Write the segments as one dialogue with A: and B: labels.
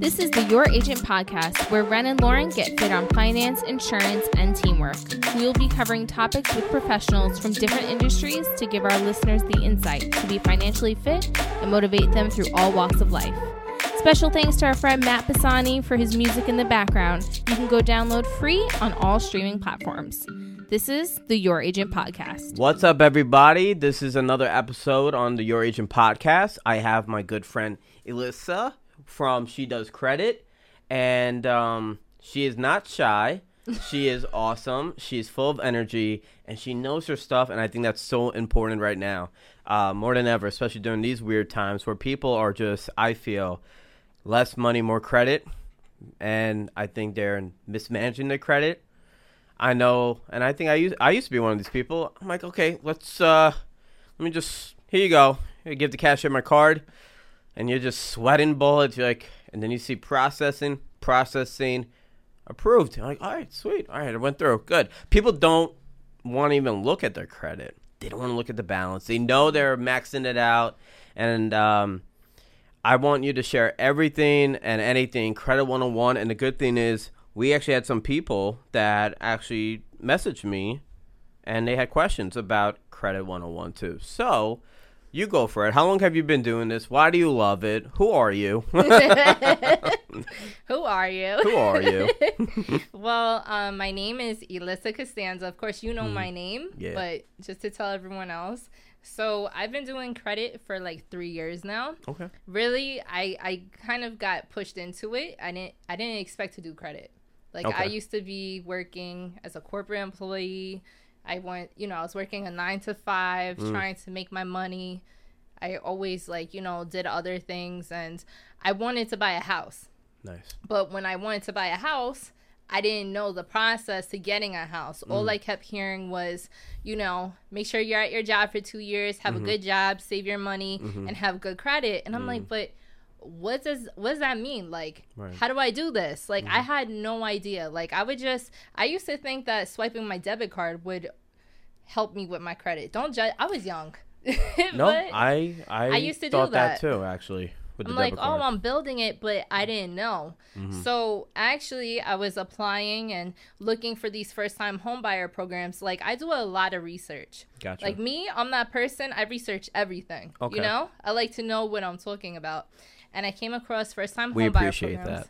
A: This is the Your Agent podcast, where Ren and Lauren get fit on finance, insurance, and teamwork. We will be covering topics with professionals from different industries to give our listeners the insight to be financially fit and motivate them through all walks of life. Special thanks to our friend Matt Pisani for his music in the background. You can go download free on all streaming platforms. This is the Your Agent Podcast.
B: What's up, everybody? This is another episode on the Your Agent Podcast. I have my good friend Elissa from She Does Credit, and um, she is not shy. she is awesome. She's full of energy, and she knows her stuff. And I think that's so important right now, uh, more than ever, especially during these weird times where people are just, I feel, less money, more credit, and I think they're mismanaging their credit. I know, and I think I used I used to be one of these people. I'm like, okay, let's uh, let me just here you go. Here, give the cashier my card, and you're just sweating bullets. You're like, and then you see processing, processing, approved. You're like, all right, sweet, all right, it went through, good. People don't want to even look at their credit. They don't want to look at the balance. They know they're maxing it out, and um, I want you to share everything and anything credit 101. And the good thing is we actually had some people that actually messaged me and they had questions about Credit 101 too. So you go for it. How long have you been doing this? Why do you love it? Who are you?
A: Who are you?
B: Who are you?
A: well, um, my name is Elissa Costanza. Of course, you know mm. my name, yeah. but just to tell everyone else. So I've been doing credit for like three years now.
B: Okay.
A: Really, I I kind of got pushed into it. I didn't I didn't expect to do credit. Like okay. I used to be working as a corporate employee. I went, you know, I was working a nine to five, mm. trying to make my money. I always like, you know, did other things and I wanted to buy a house.
B: Nice.
A: But when I wanted to buy a house, I didn't know the process to getting a house. Mm. All I kept hearing was, you know, make sure you're at your job for two years, have mm-hmm. a good job, save your money, mm-hmm. and have good credit. And I'm mm. like, but what does what does that mean like right. how do i do this like mm-hmm. i had no idea like i would just i used to think that swiping my debit card would help me with my credit don't judge i was young
B: no i i i used to do that. that too actually
A: I'm like, oh, I'm building it, but I didn't know. Mm-hmm. So actually, I was applying and looking for these first time homebuyer programs. Like, I do a lot of research.
B: Gotcha.
A: Like me, I'm that person. I research everything. Okay. You know, I like to know what I'm talking about and I came across first time home.
B: we appreciate programs.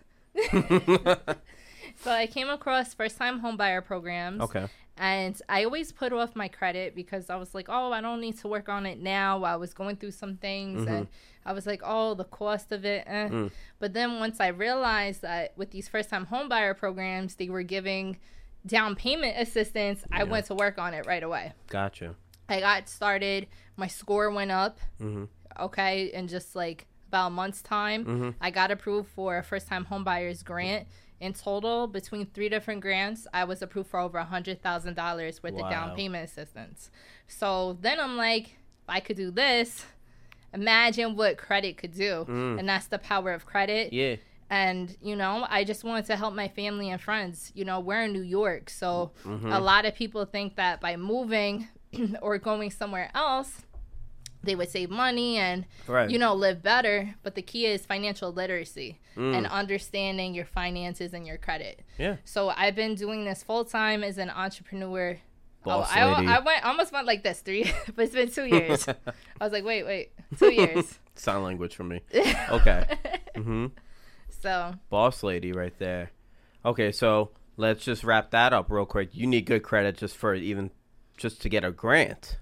A: that. so I came across first time homebuyer programs.
B: Okay.
A: And I always put off my credit because I was like, oh, I don't need to work on it now. I was going through some things mm-hmm. and I was like, oh, the cost of it. Eh. Mm. But then once I realized that with these first time homebuyer programs, they were giving down payment assistance, yeah. I went to work on it right away.
B: Gotcha.
A: I got started. My score went up. Mm-hmm. Okay. And just like about a month's time, mm-hmm. I got approved for a first time homebuyers grant. In total, between three different grants, I was approved for over a hundred thousand dollars worth wow. of down payment assistance. So then I'm like, if I could do this, imagine what credit could do, mm. and that's the power of credit.
B: Yeah.
A: And you know, I just wanted to help my family and friends. You know, we're in New York, so mm-hmm. a lot of people think that by moving or going somewhere else, they would save money and right. you know live better. But the key is financial literacy mm. and understanding your finances and your credit.
B: Yeah.
A: So i've been doing this full time as an entrepreneur. Boss oh, I, I went almost went like this three but it's been two years. I was like wait wait two years.
B: Sign language for me. Okay. Mm-hmm.
A: So.
B: Boss lady right there. Okay so let's just wrap that up real quick. You need good credit just for even just to get a grant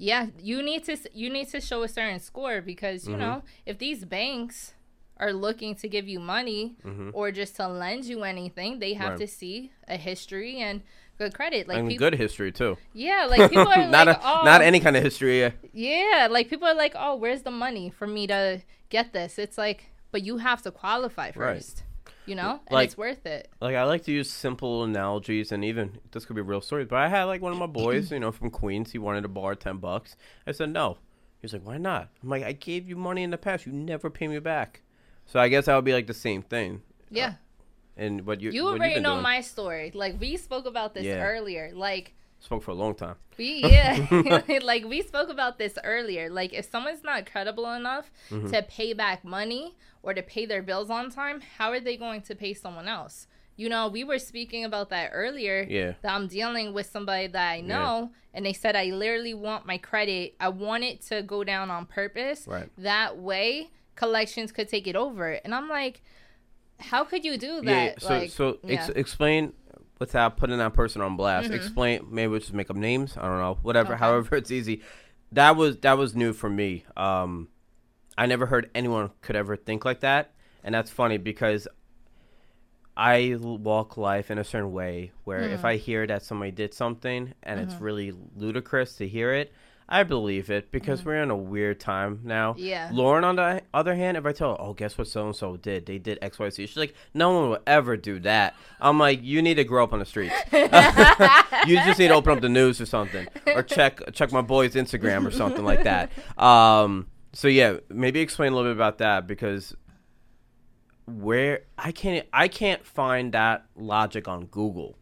A: yeah, you need to you need to show a certain score because you mm-hmm. know if these banks are looking to give you money mm-hmm. or just to lend you anything, they have right. to see a history and good credit.
B: Like and people, good history too.
A: Yeah, like people are
B: not
A: like,
B: a, oh, not any kind of history. Yeah.
A: yeah, like people are like, oh, where's the money for me to get this? It's like, but you have to qualify first. Right you know, and like, it's worth it.
B: Like I like to use simple analogies, and even this could be real stories. But I had like one of my boys, you know, from Queens. He wanted to borrow ten bucks. I said no. He's like, why not? I'm like, I gave you money in the past. You never pay me back. So I guess that would be like the same thing.
A: Yeah. Uh,
B: and what you
A: you
B: what
A: already know doing. my story. Like we spoke about this yeah. earlier. Like
B: spoke for a long time.
A: We yeah, like we spoke about this earlier. Like if someone's not credible enough
B: Mm-hmm.
A: to pay back money or to pay their bills on time, how are they going to pay someone else? You know, we were speaking about that earlier.
B: Yeah.
A: That I'm dealing with somebody that I know, and they said I literally want my credit. I want it to go down on purpose.
B: Right.
A: That way, collections could take it over. And I'm like, how could you do
B: Yeah.
A: that?
B: So
A: like,
B: so
A: yeah. Mm-hmm.
B: explain without putting that person on blast. Explain. Maybe we'll just make up names. I don't know. Whatever.
A: Okay.
B: However, it's easy. That was that was new for me. Um, I never heard anyone could ever think like that, and that's funny because I walk life in a certain way where
A: Mm.
B: if I hear that somebody did something and
A: Mm-hmm.
B: it's really ludicrous to hear it, I believe it because we're in a weird time now.
A: Yeah.
B: Lauren, on the other hand, if I tell her, oh, guess what so and so did? They did X, Y, Z. She's like, no one will ever do that. I'm like, you need to grow up on the streets. you just need to open up the news or something, or check check my boy's Instagram or something like that. Um, so yeah, maybe explain a little bit about that because where I can't I can't find that logic on Google.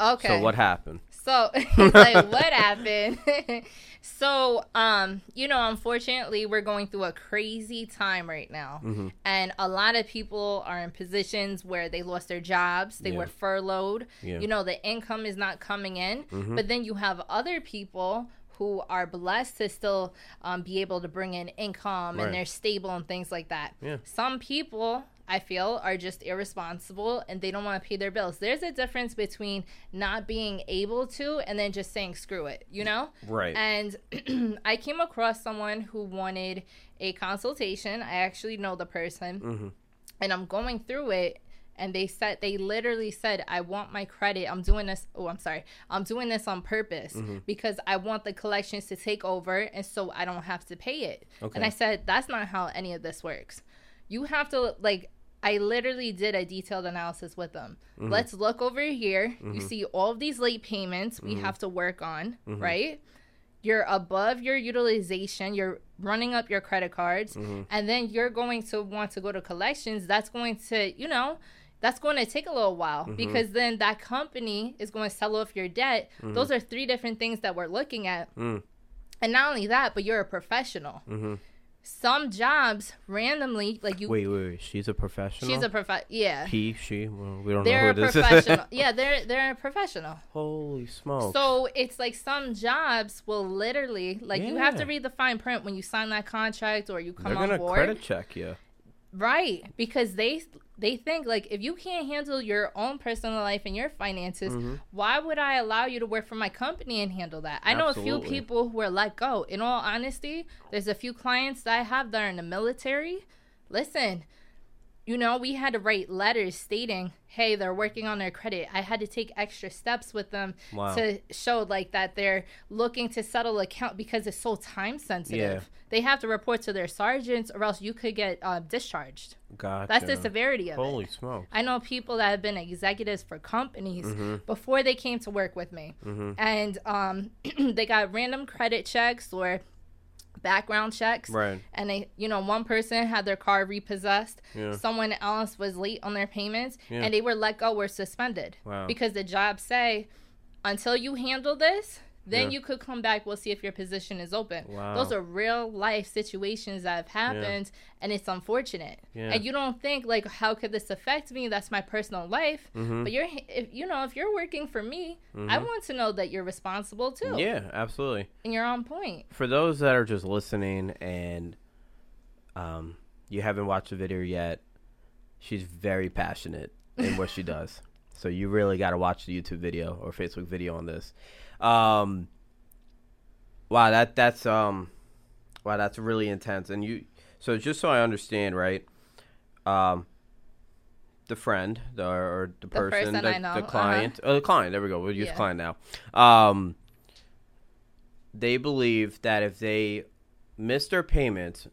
A: okay.
B: So what happened?
A: So like what happened? so um, you know, unfortunately we're going through a crazy time right now.
B: Mm-hmm.
A: And a lot of people are in positions where they lost their jobs, they
B: Yeah.
A: were furloughed.
B: Yeah. Mm-hmm.
A: You know, the income is not coming in. But then you have other people who are blessed to still um, be able to bring in income
B: Right.
A: and they're stable and things like that.
B: Yeah.
A: Some people I feel are just irresponsible and they don't want to pay their bills. There's a difference between not being able to and then just saying screw it, you know?
B: Right.
A: And I came across someone who wanted a consultation. I actually know the person.
B: Mm-hmm.
A: And I'm going through it and they said they literally said I want my credit. I'm doing this oh, I'm sorry. I'm doing this on purpose
B: Mm-hmm.
A: because I want the collections to take over and so I don't have to pay it.
B: Okay.
A: And I said that's not how any of this works. You have to like I literally did a detailed analysis with them.
B: Mm-hmm.
A: Let's look over here. You see all of these late payments we
B: Mm-hmm.
A: have to work on, right? You're above your utilization, you're running up your credit cards,
B: Mm-hmm.
A: and then you're going to want to go to collections. That's going to, you know, that's going to take a little while
B: Mm-hmm.
A: because then that company is going to sell off your debt.
B: Mm-hmm.
A: Those are three different things that we're looking at.
B: Mm.
A: And not only that, but you're a professional.
B: Mm-hmm.
A: Some jobs randomly, like you,
B: Wait, wait, wait. She's a professional.
A: she's a prof. Yeah,
B: he, she. Well, we don't
A: they're a
B: know who this is.
A: professional. yeah, they're they're a professional.
B: Holy smoke!
A: So it's like some jobs will literally like you have to read the fine print when you sign that contract or you come
B: They're
A: on
B: gonna
A: board.
B: credit check you.
A: Right, because they they think like if you can't handle your own personal life and your finances,
B: Mm-hmm.
A: why would I allow you to work for my company and handle that? I know a few people who are let go. In all honesty, there's a few clients that I have that are in the military. Listen, you know, we had to write letters stating, "Hey, they're working on their credit." I had to take extra steps with them
B: Wow.
A: to show like that they're looking to settle account because it's so time sensitive.
B: Yeah.
A: They have to report to their sergeants, or else you could get uh, discharged.
B: Gotcha.
A: That's the severity of
B: Holy
A: it.
B: Holy smoke!
A: I know people that have been executives for companies
B: Mm-hmm.
A: before they came to work with me, and um, they got random credit checks or background checks
B: Right.
A: and they you know one person had their car repossessed
B: Yeah.
A: someone else was late on their payments
B: Yeah.
A: and they were let go or suspended
B: Wow.
A: because the jobs say until you handle this then
B: Yeah.
A: you could come back we'll see if your position is open
B: Wow.
A: those are real life situations that have happened and it's unfortunate
B: Yeah.
A: and you don't think like how could this affect me that's my personal life
B: Mm-hmm.
A: but you're if you know if you're working for me i want to know that you're responsible too
B: Yeah, absolutely.
A: and you're on point
B: For those that are just listening and um, you haven't watched the video yet, she's very passionate in what she does. So you really got to watch the YouTube video or Facebook video on this. Um, wow, that that's um, wow, that's really intense. And you, so just so I understand, right? Um, the friend, the or the person,
A: person
B: the,
A: I know,
B: the
A: uh-huh.
B: client, oh, the client. There we go. We'll use
A: Yeah.
B: client now. Um, they believe that if they miss their payments,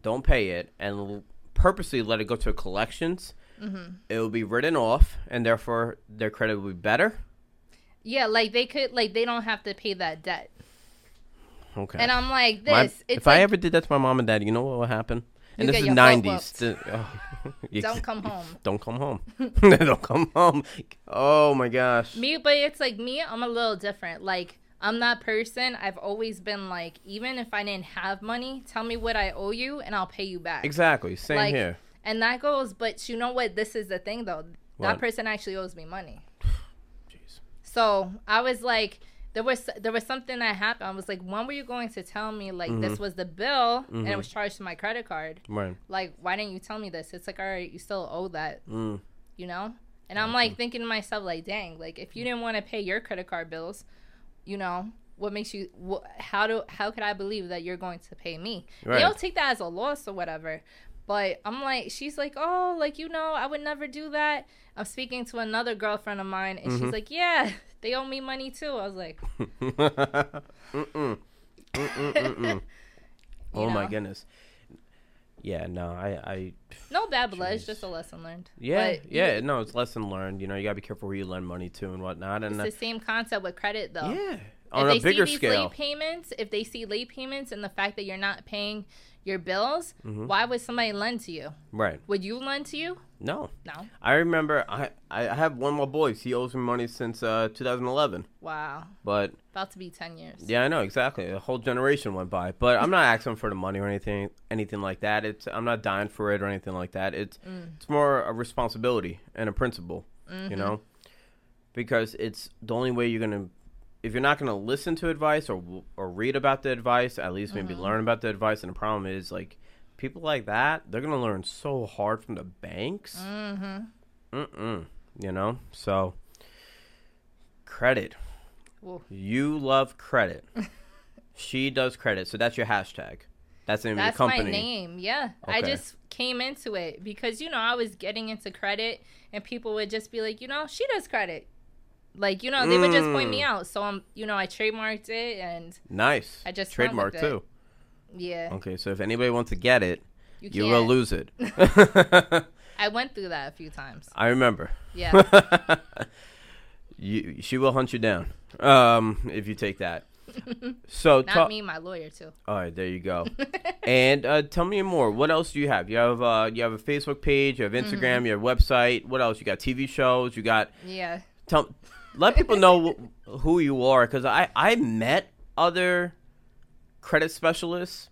B: don't pay it, and l- purposely let it go to collections,
A: Mm-hmm.
B: it will be written off, and therefore their credit will be better.
A: Yeah, like they could, like they don't have to pay that debt.
B: Okay.
A: And I'm like, this,
B: My-
A: it's
B: if
A: like,
B: I ever did that to my mom and dad, you know what would happen? And this is
A: your butt
B: nineties.
A: whooped. Oh, don't come home.
B: Don't come home. don't come home. Oh my gosh.
A: Me, but it's like me. I'm a little different. Like I'm that person. I've always been like, even if I didn't have money, tell me what I owe you, and I'll pay you back.
B: Exactly. Same
A: Like,
B: here.
A: And that goes. But you know what? This is the thing, though.
B: What?
A: That person actually owes me money. So I was like, there was there was something that happened. I was like, when were you going to tell me like
B: Mm-hmm.
A: this was the bill and it was charged to my credit card?
B: Right.
A: Like, why didn't you tell me this? It's like, all right, you still owe that,
B: Mm.
A: you know? And I'm like thinking to myself, like, dang, like if you didn't want to pay your credit card bills, you know, what makes you? Wh- how do how could I believe that you're going to pay me?
B: Right.
A: They'll take that as a loss or whatever. But I'm like, she's like, oh, like you know, I would never do that. I'm speaking to another girlfriend of mine, and
B: Mm-hmm.
A: she's like, yeah, they owe me money too. I was like,
B: Mm-mm. Mm-mm-mm-mm. oh my goodness. Yeah, no, I, I,
A: no bad blood. It's just a lesson learned.
B: yeah,
A: But
B: yeah, no, it's lesson learned. You know, you gotta be careful where you lend money to and whatnot. And
A: It's
B: uh,
A: the same concept with credit, though.
B: yeah,
A: if
B: on
A: they
B: a bigger
A: see these
B: scale.
A: late payments, if they see late payments and the fact that you're not paying your bills,
B: Mm-hmm.
A: why would somebody lend to you?
B: Right.
A: Would you lend to you?
B: No,
A: No.
B: I remember. I, I have one my boys. He owes me money since uh 2011.
A: Wow.
B: But
A: About to be 10 years.
B: yeah, I know exactly. A whole generation went by. But I'm not asking for the money or anything, anything like that. It's I'm not dying for it or anything like that. It's it's more a responsibility and a principle. You know, because it's the only way you're gonna. If you're not gonna listen to advice or or read about the advice, at least maybe learn about the advice. And the problem is like people like that, they're gonna learn so hard from the banks.
A: Mm-hmm.
B: Mm-mm. You know, so credit.
A: Ooh.
B: You love credit. she does credit, so that's your hashtag. That's the name
A: That's
B: of your company.
A: my name. Yeah. I just came into it because, you know, I was getting into credit and people would just be like, you know, she does credit. Like, you know, they would just point me
B: Mm.
A: out. So I'm, you know, I trademarked it and
B: Nice.
A: I just went
B: trademark
A: with it.
B: too.
A: yeah,
B: Okay, so if anybody wants to get it,
A: you,
B: you will lose it.
A: I went through that a few times.
B: I remember.
A: Yeah.
B: you, she will hunt you down um, if you take that. So,
A: Not
B: ta-
A: me, my lawyer too.
B: all right, there you go. and uh, tell me more. What else do you have? You have uh, you have a Facebook page, you have
A: Mm-hmm.
B: Instagram, you have a website. What else? You got TV shows. You got
A: Yeah.
B: tell let people know who you are because I I met other credit specialists.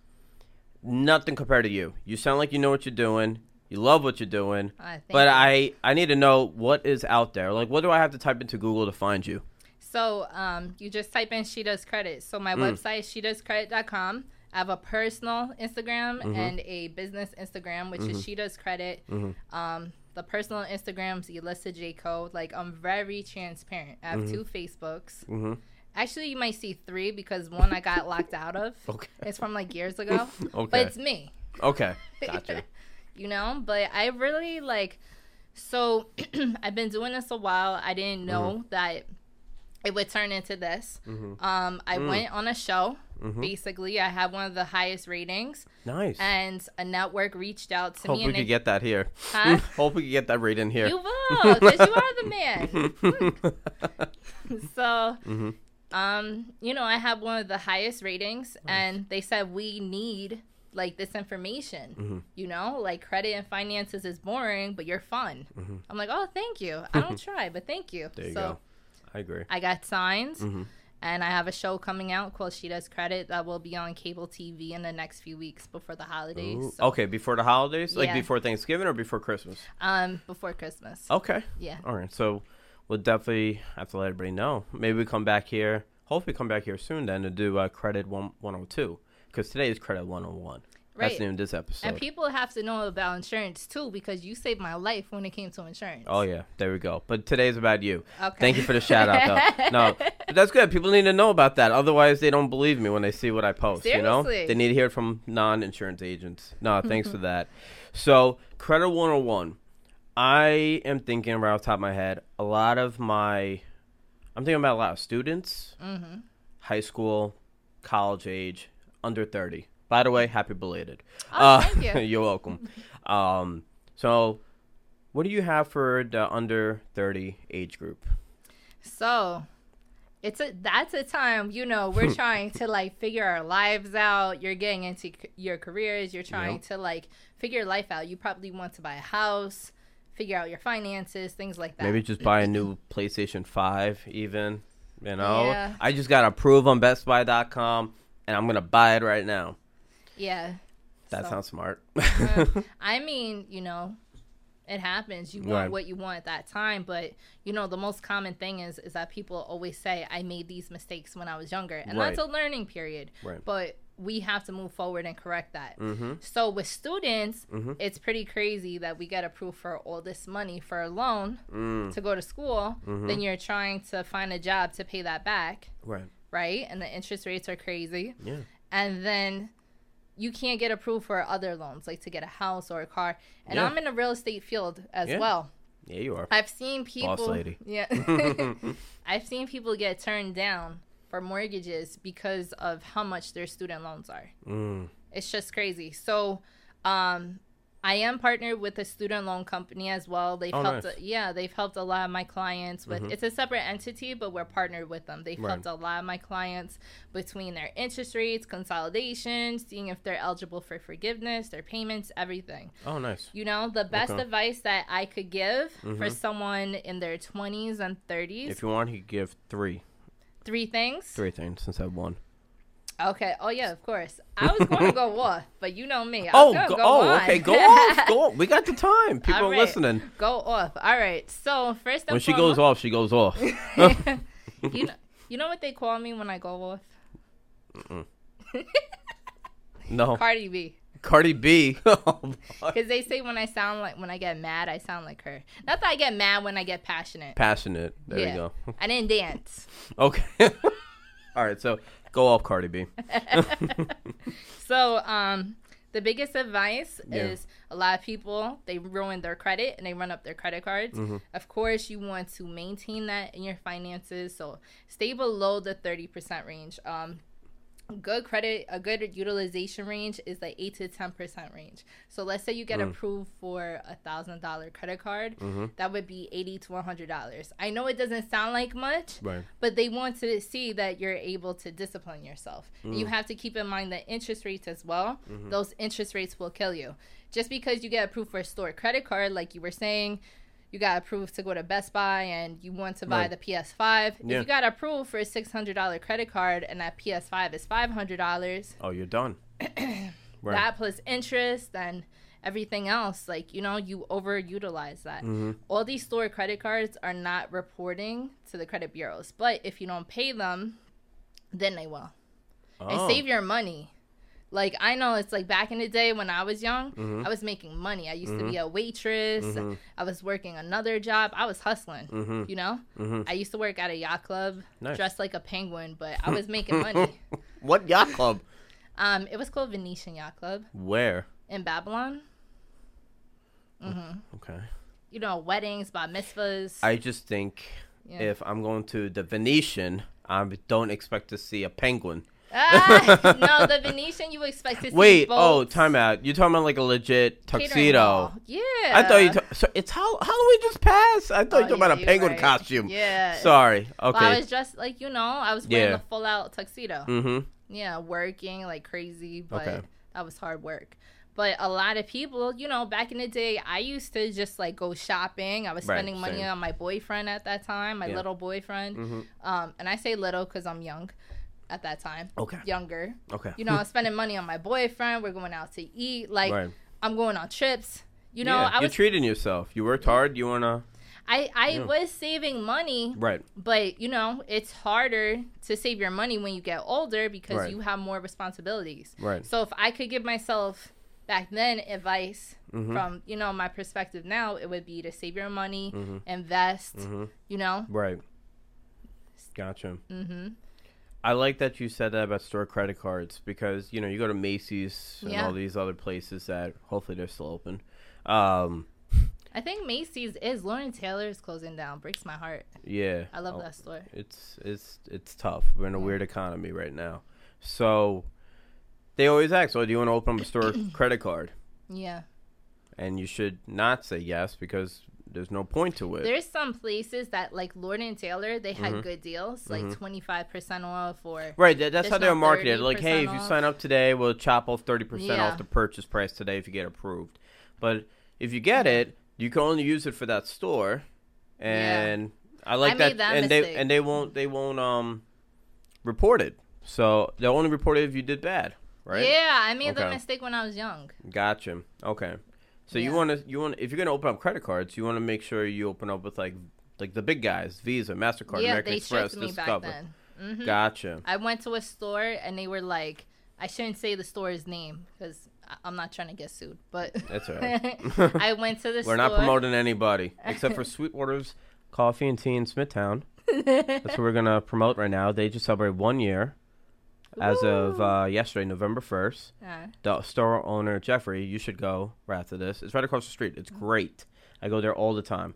B: Nothing compared to you. You sound like you know what you're doing. You love what you're doing.
A: Uh,
B: But
A: you.
B: I I need to know what is out there. Like what do I have to type into Google to find you?
A: So um, you just type in She Does Credit. So
B: Mm.
A: my website is SheDoesCredit.com. I have a personal Instagram
B: Mm-hmm.
A: and a business Instagram, which is She Does Credit.
B: Mm-hmm.
A: Um, the personal Instagram's Elissa J Code. Like I'm very transparent. I have two Facebooks.
B: Mhm.
A: Actually, you might see three because one I got locked out of.
B: Okay.
A: It's from like years ago.
B: Okay.
A: But it's me.
B: Okay. Gotcha.
A: you know but i really like so i've been doing this a while i didn't know
B: Mm-hmm.
A: that it would turn into this um i
B: Mm.
A: went on a show
B: Mm-hmm.
A: basically i have one of the highest ratings
B: nice.
A: and a network reached out to
B: Hope
A: me
B: we
A: and
B: could
A: they,
B: get that here.
A: Huh?
B: Hope we could get that right in here.
A: you will because you are the man so
B: Mm-hmm.
A: um you know i have one of the highest ratings and they said we need like this information
B: Mm-hmm.
A: you know like credit and finances is boring but you're fun i'm like oh thank you i don't try but thank you
B: Mm-hmm. There you
A: so
B: go. I agree.
A: i got signs
B: Mhm.
A: And i have a show coming out called she does credit that will be on cable tv in the next few weeks before the holidays so,
B: Okay, before the holidays, like
A: Yeah.
B: before Thanksgiving or before Christmas.
A: um before christmas
B: Okay.
A: yeah
B: All right. So we'll definitely have to let everybody know. Maybe we come back here. Hopefully, come back here soon then to do uh, credit one one hundred two because today is credit one hundred one. That's
A: Right.
B: the name of this episode.
A: and people have to know about insurance too because you saved my life when it came to insurance
B: oh yeah, there we go. But today's about you.
A: Okay.
B: Thank you for the shout out though. No, but that's good. People need to know about that. Otherwise, they don't believe me when they see what I post. You know,
A: Seriously.
B: they need to hear it from non-insurance agents. No, thanks for that. So, credit one hundred one. I am thinking right off the top of my head, a lot of my, I'm thinking about a lot of students,
A: Mm-hmm.
B: high school, college age, under 30. By the way, happy belated.
A: Oh, thank you.
B: you're welcome. um, so, what do you have for the under 30 age group?
A: So, it's a that's a time you know we're trying to like figure our lives out you're getting into c- your careers you're trying
B: Yep.
A: to like figure life out you probably want to buy a house figure out your finances things like that
B: Maybe just buy a new PlayStation 5 even, you know?
A: Yeah.
B: I just got approved on bestbuy.com and I'm going to buy it right now.
A: Yeah
B: That
A: So,
B: sounds smart.
A: i mean you know it happens you want
B: Right.
A: what you want at that time but you know the most common thing is is that people always say i made these mistakes when i was younger and that's a learning period
B: Right.
A: but we have to move forward and correct that
B: mm-hmm.
A: So with students,
B: Mhm.
A: it's pretty crazy that we get approved for all this money for a loan
B: Mm,
A: to go to school.
B: Mhm.
A: Then you're trying to find a job to pay that back,
B: right.
A: right? And the interest rates are crazy.
B: Yeah.
A: And then you can't get approved for other loans, like to get a house or a car. And
B: Yeah.
A: I'm in the real estate field as
B: Yeah.
A: well.
B: Yeah, you are.
A: I've seen people.
B: Boss lady.
A: Yeah. I've seen people get turned down for mortgages because of how much their student loans are.
B: mm,
A: it's just crazy. So, um, I am partnered with a student loan company as well. They've
B: Oh,
A: helped,
B: nice. Mm-hmm.
A: yeah, they've helped a lot of my clients with. It's a separate entity, but we're partnered with them. They've
B: Right.
A: helped a lot of my clients between their interest rates, consolidation, seeing if they're eligible for forgiveness, their payments, everything.
B: oh, nice.
A: You know, the best
B: Okay.
A: advice that I could give for
B: Mhm.
A: someone in their twenties and thirties,
B: If you want, he could give three.
A: three things.
B: Three things since I won.
A: Okay. Oh yeah, of course. I was going to go off, but you know me. I
B: Oh, go,
A: go
B: oh,
A: on.
B: okay. Go off. Go off. We got the time. People
A: All
B: are listening.
A: Go off. All right. So first
B: When she goes off, she goes off.
A: you know, you know what they call me when I go off?
B: no.
A: Cardi B.
B: Cardi B. Oh.
A: Because they say when I sound like when I get mad, I sound like her. Not that I get mad when I get passionate.
B: Passionate. There
A: yeah.
B: you go.
A: I didn't dance.
B: Okay. All right. So go off, Cardi B.
A: So, um, the biggest advice
B: Yeah.
A: is a lot of people they ruin their credit and they run up their credit cards.
B: Mm-hmm.
A: Of course, you want to maintain that in your finances, so stay below the thirty percent range. Um, good credit, a good utilization range is like eight to ten percent range. So let's say you get
B: Mm.
A: approved for a thousand dollar credit card,
B: Mm-hmm.
A: that would be eighty to one hundred dollars. I know it doesn't sound like much,
B: Right.
A: but they want to see that you're able to discipline yourself.
B: Mm.
A: you have to keep in mind the interest rates as well.
B: Mm-hmm.
A: Those interest rates will kill you. Just because you get approved for a store credit card, like you were saying, you got approved to go to Best Buy and you want to buy
B: Right.
A: the PS5.
B: Yeah.
A: If you got approved for a $600 credit card and that PS5 is $500,
B: Oh, you're done. Right.
A: that plus interest and everything else, like, you know, you overutilize that.
B: Mm-hmm.
A: All these store credit cards are not reporting to the credit bureaus, but if you don't pay them, then they will.
B: oh.
A: And save your money. Like I know it's like back in the day when I was young,
B: Mhm.
A: I was making money. I used to
B: Mhm.
A: be a waitress.
B: Mhm.
A: I was working another job. I was hustling.
B: Mhm.
A: You know,
B: Mhm.
A: I used to work at a yacht club,
B: Nice.
A: dressed like a penguin, but I was making money.
B: what yacht club?
A: Um, it was called Venetian Yacht Club
B: Where?
A: in Babylon. hmm
B: Okay.
A: You know, weddings, bar mitzvahs.
B: I just think
A: yeah.
B: if I'm going to the Venetian, I don't expect to see a penguin.
A: Ah, no, the Venetian you expect to see.
B: Wait, oh, time out. You're talking about like a legit tuxedo.
A: Yeah.
B: I thought you. Ta- so it's how Halloween just passed. I thought
A: Oh,
B: you were talking about a penguin
A: right.
B: costume.
A: Yeah.
B: Sorry.
A: Well,
B: Okay.
A: I was dressed like you know, I was wearing
B: Yeah.
A: the full out tuxedo.
B: mm-hmm.
A: Yeah, working like crazy, but
B: Okay.
A: that was hard work. But a lot of people, you know, back in the day, I used to just like go shopping. I was
B: Right,
A: spending money
B: same.
A: on my boyfriend at that time, my
B: Yeah.
A: little boyfriend.
B: Mm-hmm.
A: Um, and I say little because I'm young at that time,
B: Okay.
A: younger.
B: Okay.
A: You know, I was spending money on my boyfriend. We're going out to eat. Like
B: right.
A: I'm going on trips. You know,
B: yeah,
A: I
B: you're
A: was
B: treating yourself. You worked hard. You wanna.
A: I I
B: Yeah.
A: was saving money
B: Right.
A: But you know, it's harder to save your money when you get older because
B: Right.
A: you have more responsibilities.
B: Right.
A: So if I could give myself back then advice
B: Mhm.
A: from you know my perspective now, it would be to save your money,
B: Mhm.
A: invest.
B: Mm-hmm.
A: You know.
B: Right. Gotcha.
A: hmm
B: I like that you said that about store credit cards because you know you go to Macy's and
A: Yeah.
B: all these other places that hopefully they're still open. Um,
A: I think Macy's is Lord and Taylor is closing down. Breaks my heart.
B: yeah,
A: I love
B: Oh,
A: that store.
B: It's it's it's tough. We're in a weird economy right now, so they always ask, "Oh, do you want to open up a store credit card?"
A: Yeah.
B: And you should not say yes because there's no point to it.
A: There's some places that like Lord and Taylor, they had good deals, like 25% off or
B: Right, that, that's how they're marketed. Like, hey, if you sign up today, we'll chop off thirty percent off the purchase price today if you get approved. But if you get it, you can only use it for that store, and I like
A: I
B: that.
A: made that
B: and they and they won't they won't um report it. So they'll only report it if you did bad, right?
A: Yeah, I made the mistake when I was young.
B: Gotcha. Okay. So you want to you want if you're gonna open up credit cards, you want to make sure you open up with like like the big guys, Visa, Mastercard,
A: yeah,
B: American Express, Discover.
A: then. hmm
B: Gotcha.
A: I went to a store and they were like, I shouldn't say the store's name because I'm not trying to get sued, but
B: That's right.
A: I went to the
B: We're
A: store.
B: not promoting anybody except for Sweetwater's Coffee and Tea in Smithtown. That's what we're gonna promote right now. They just celebrated one year as of uh, yesterday, November first.
A: Yeah.
B: The store owner Jeffrey, you should go right after this. It's right across the street. It's great. I go there all the time.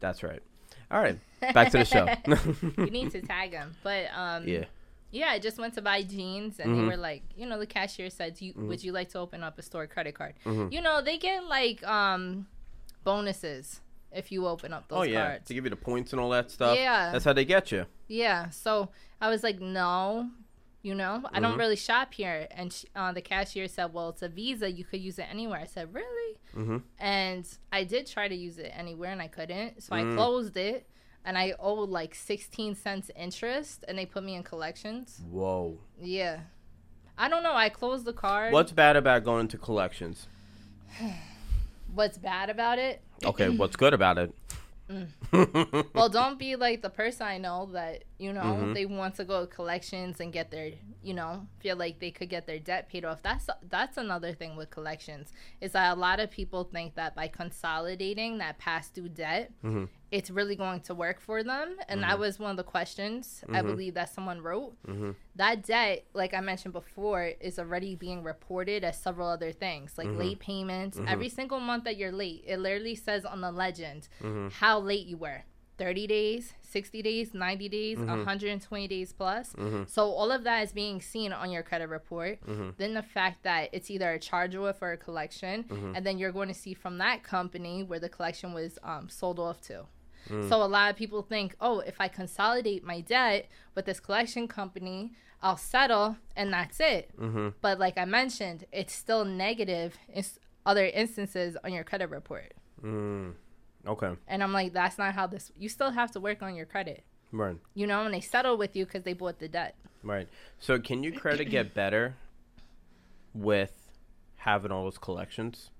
B: That's right. All right, back to the show.
A: you need to tag them, but um,
B: yeah.
A: Yeah, I just went to buy jeans, and
B: Mhm.
A: they were like, you know, the cashier said, you,
B: Mm-hmm.
A: "Would you like to open up a store credit card?"
B: Mhm.
A: You know, they get like um bonuses if you open up those
B: Oh yeah,
A: cards.
B: to give you the points and all that stuff.
A: Yeah.
B: That's how they get you.
A: Yeah, so I was like, no, you know, I don't
B: Mhm.
A: really shop here. And sh uh, the cashier said, well, it's a Visa. You could use it anywhere. I said, really?
B: hmm
A: And I did try to use it anywhere and I couldn't. So
B: Mm.
A: I closed it and I owed like 16 cents interest and they put me in collections.
B: Whoa.
A: Yeah. I don't know. I closed the card.
B: What's bad about going to collections?
A: What's bad about it?
B: Okay, what's good about it?
A: Well, don't be like the person I know that, you know,
B: Mhm.
A: they want to go to collections and get their, you know, feel like they could get their debt paid off. That's that's another thing with collections. Is that a lot of people think that by consolidating that past due debt,
B: Mhm.
A: it's really going to work for them. And that was one of the questions I
B: Mhm.
A: believe that someone wrote.
B: Mhm.
A: That debt, like I mentioned before, is already being reported as several other things, like
B: Mhm.
A: late payments. Every single month that you're late, it literally says on the legend how late you were 30 days 60 days 90 days
B: Mhm.
A: 120 days plus
B: Mhm.
A: so all of that is being seen on your credit report
B: Mhm.
A: then the fact that it's either a charge off or a collection
B: Mhm.
A: and then you're going to see from that company where the collection was um, sold off to
B: Mm.
A: so a lot of people think oh if i consolidate my debt with this collection company i'll settle and that's it
B: Mhm.
A: but like i mentioned it's still negative in other instances on your credit report
B: Mm. Okay.
A: and I'm like, that's not how this. You still have to work on your credit,
B: Right.
A: you know. And they settle with you because they bought the debt.
B: Right. So can your credit get better with having all those collections?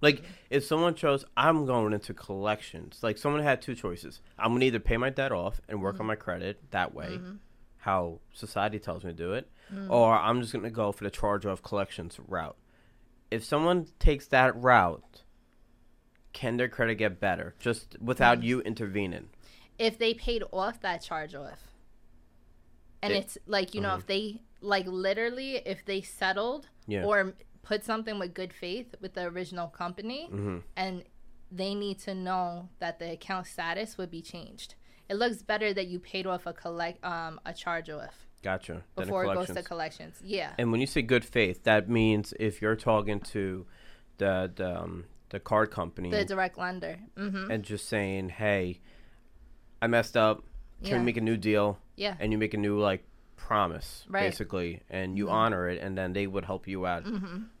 B: Like if someone chose I'm going into collections, like someone had two choices. I'm gonna either pay my debt off and work on mm-hmm. my credit that way, mm-hmm. how society tells me to do it, mm-hmm. or I'm just gonna go for the charge off collections route. If someone takes that route, can their credit get better just without you intervening?
A: If they paid off that charge off, and
B: It-
A: it's like you know, if they like literally, if they settled
B: Yeah.
A: or put something with good faith with the original company,
B: Mhm.
A: and they need to know that the account status would be changed. It looks better that you paid off a collect um a charge off
B: Gotcha.
A: Before it goes to collections. Yeah.
B: And when you say good faith, that means if you're talking to the the, um, the card company
A: The direct lender. Mm-hmm.
B: and just saying, "Hey, I messed up. Can
A: Yeah.
B: we make a new deal?"
A: Yeah.
B: and you make a new like promise,
A: Right. Mm-hmm.
B: basically, and you honor it, and then they would help you out.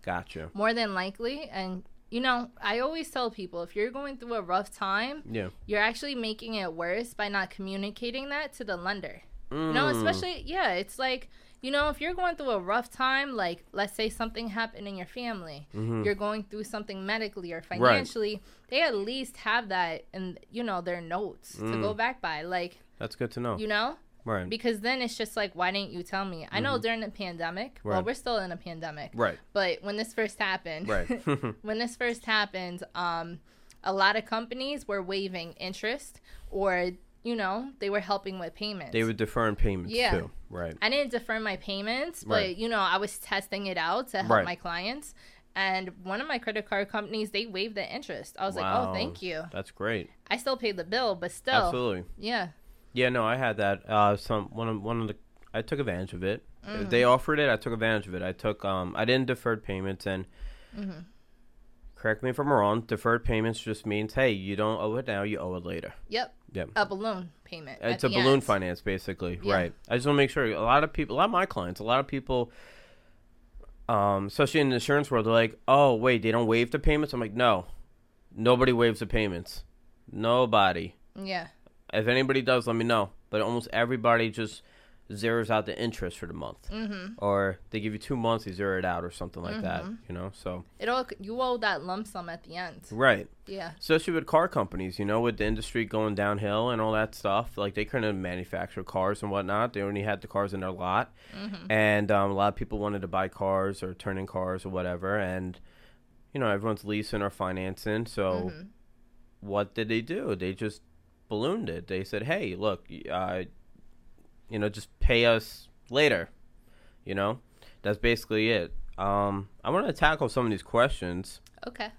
B: Gotcha.
A: more than likely and you know i always tell people if you're going through a rough time
B: Yeah.
A: you're actually making it worse by not communicating that to the lender you know
B: Mm.
A: especially yeah it's like you know if you're going through a rough time like let's say something happened in your family
B: Mhm.
A: you're going through something medically or financially they at least have that in you know their notes to
B: Mm.
A: go back by like
B: That's good to know.
A: you know
B: right.
A: because then it's just like why didn't you tell me i know during the pandemic well
B: Mm-hmm.
A: We're still in a pandemic
B: right.
A: but when this first happened
B: Right.
A: when this first happened, um, a lot of companies were waiving interest or, you know, they were helping with payments.
B: they were deferring payments
A: Yeah.
B: too. Right.
A: I didn't defer my payments, but,
B: Right.
A: you know, I was testing it out to help
B: Right.
A: my clients. And one of my credit card companies, they waived the interest. I was like, oh, thank you.
B: That's great.
A: I still paid the bill, but still.
B: Absolutely.
A: Yeah.
B: Yeah, no, I had that. Uh, some one of one of the I took advantage of it.
A: Mm.
B: They offered it, I took advantage of it. I took um I didn't deferred payments and
A: Mm-hmm.
B: correct me if I'm wrong. Deferred payments just means hey, you don't owe it now, you owe it later.
A: Yep.
B: Yep.
A: A balloon payment.
B: It's a balloon
A: end.
B: finance, basically,
A: Yeah.
B: right? I just want to make sure. A lot of people, a lot of my clients, a lot of people, um, especially in the insurance world, they're like, "Oh, wait, they don't waive the payments." I'm like, "No, nobody waives the payments. Nobody.
A: Yeah.
B: If anybody does, let me know." But almost everybody just zeroes out the interest for the month, mm-hmm. or they give you two months, they zero it out, or something like that.
A: Mm-hmm.
B: You know, so
A: It all you owe that lump sum at the end.
B: right.
A: Yeah.
B: especially with car companies, you know, with the industry going downhill and all that stuff. Like they couldn't manufacture cars and whatnot. They only had the cars in their lot, and um, a lot of people wanted to buy cars or turn in cars or whatever. And you know, everyone's leasing or financing. So, what did they do? They just ballooned it. They said, "Hey, look, uh, you know, just pay us later." You know, that's basically it. Um, I want to tackle some of these questions.
A: Okay.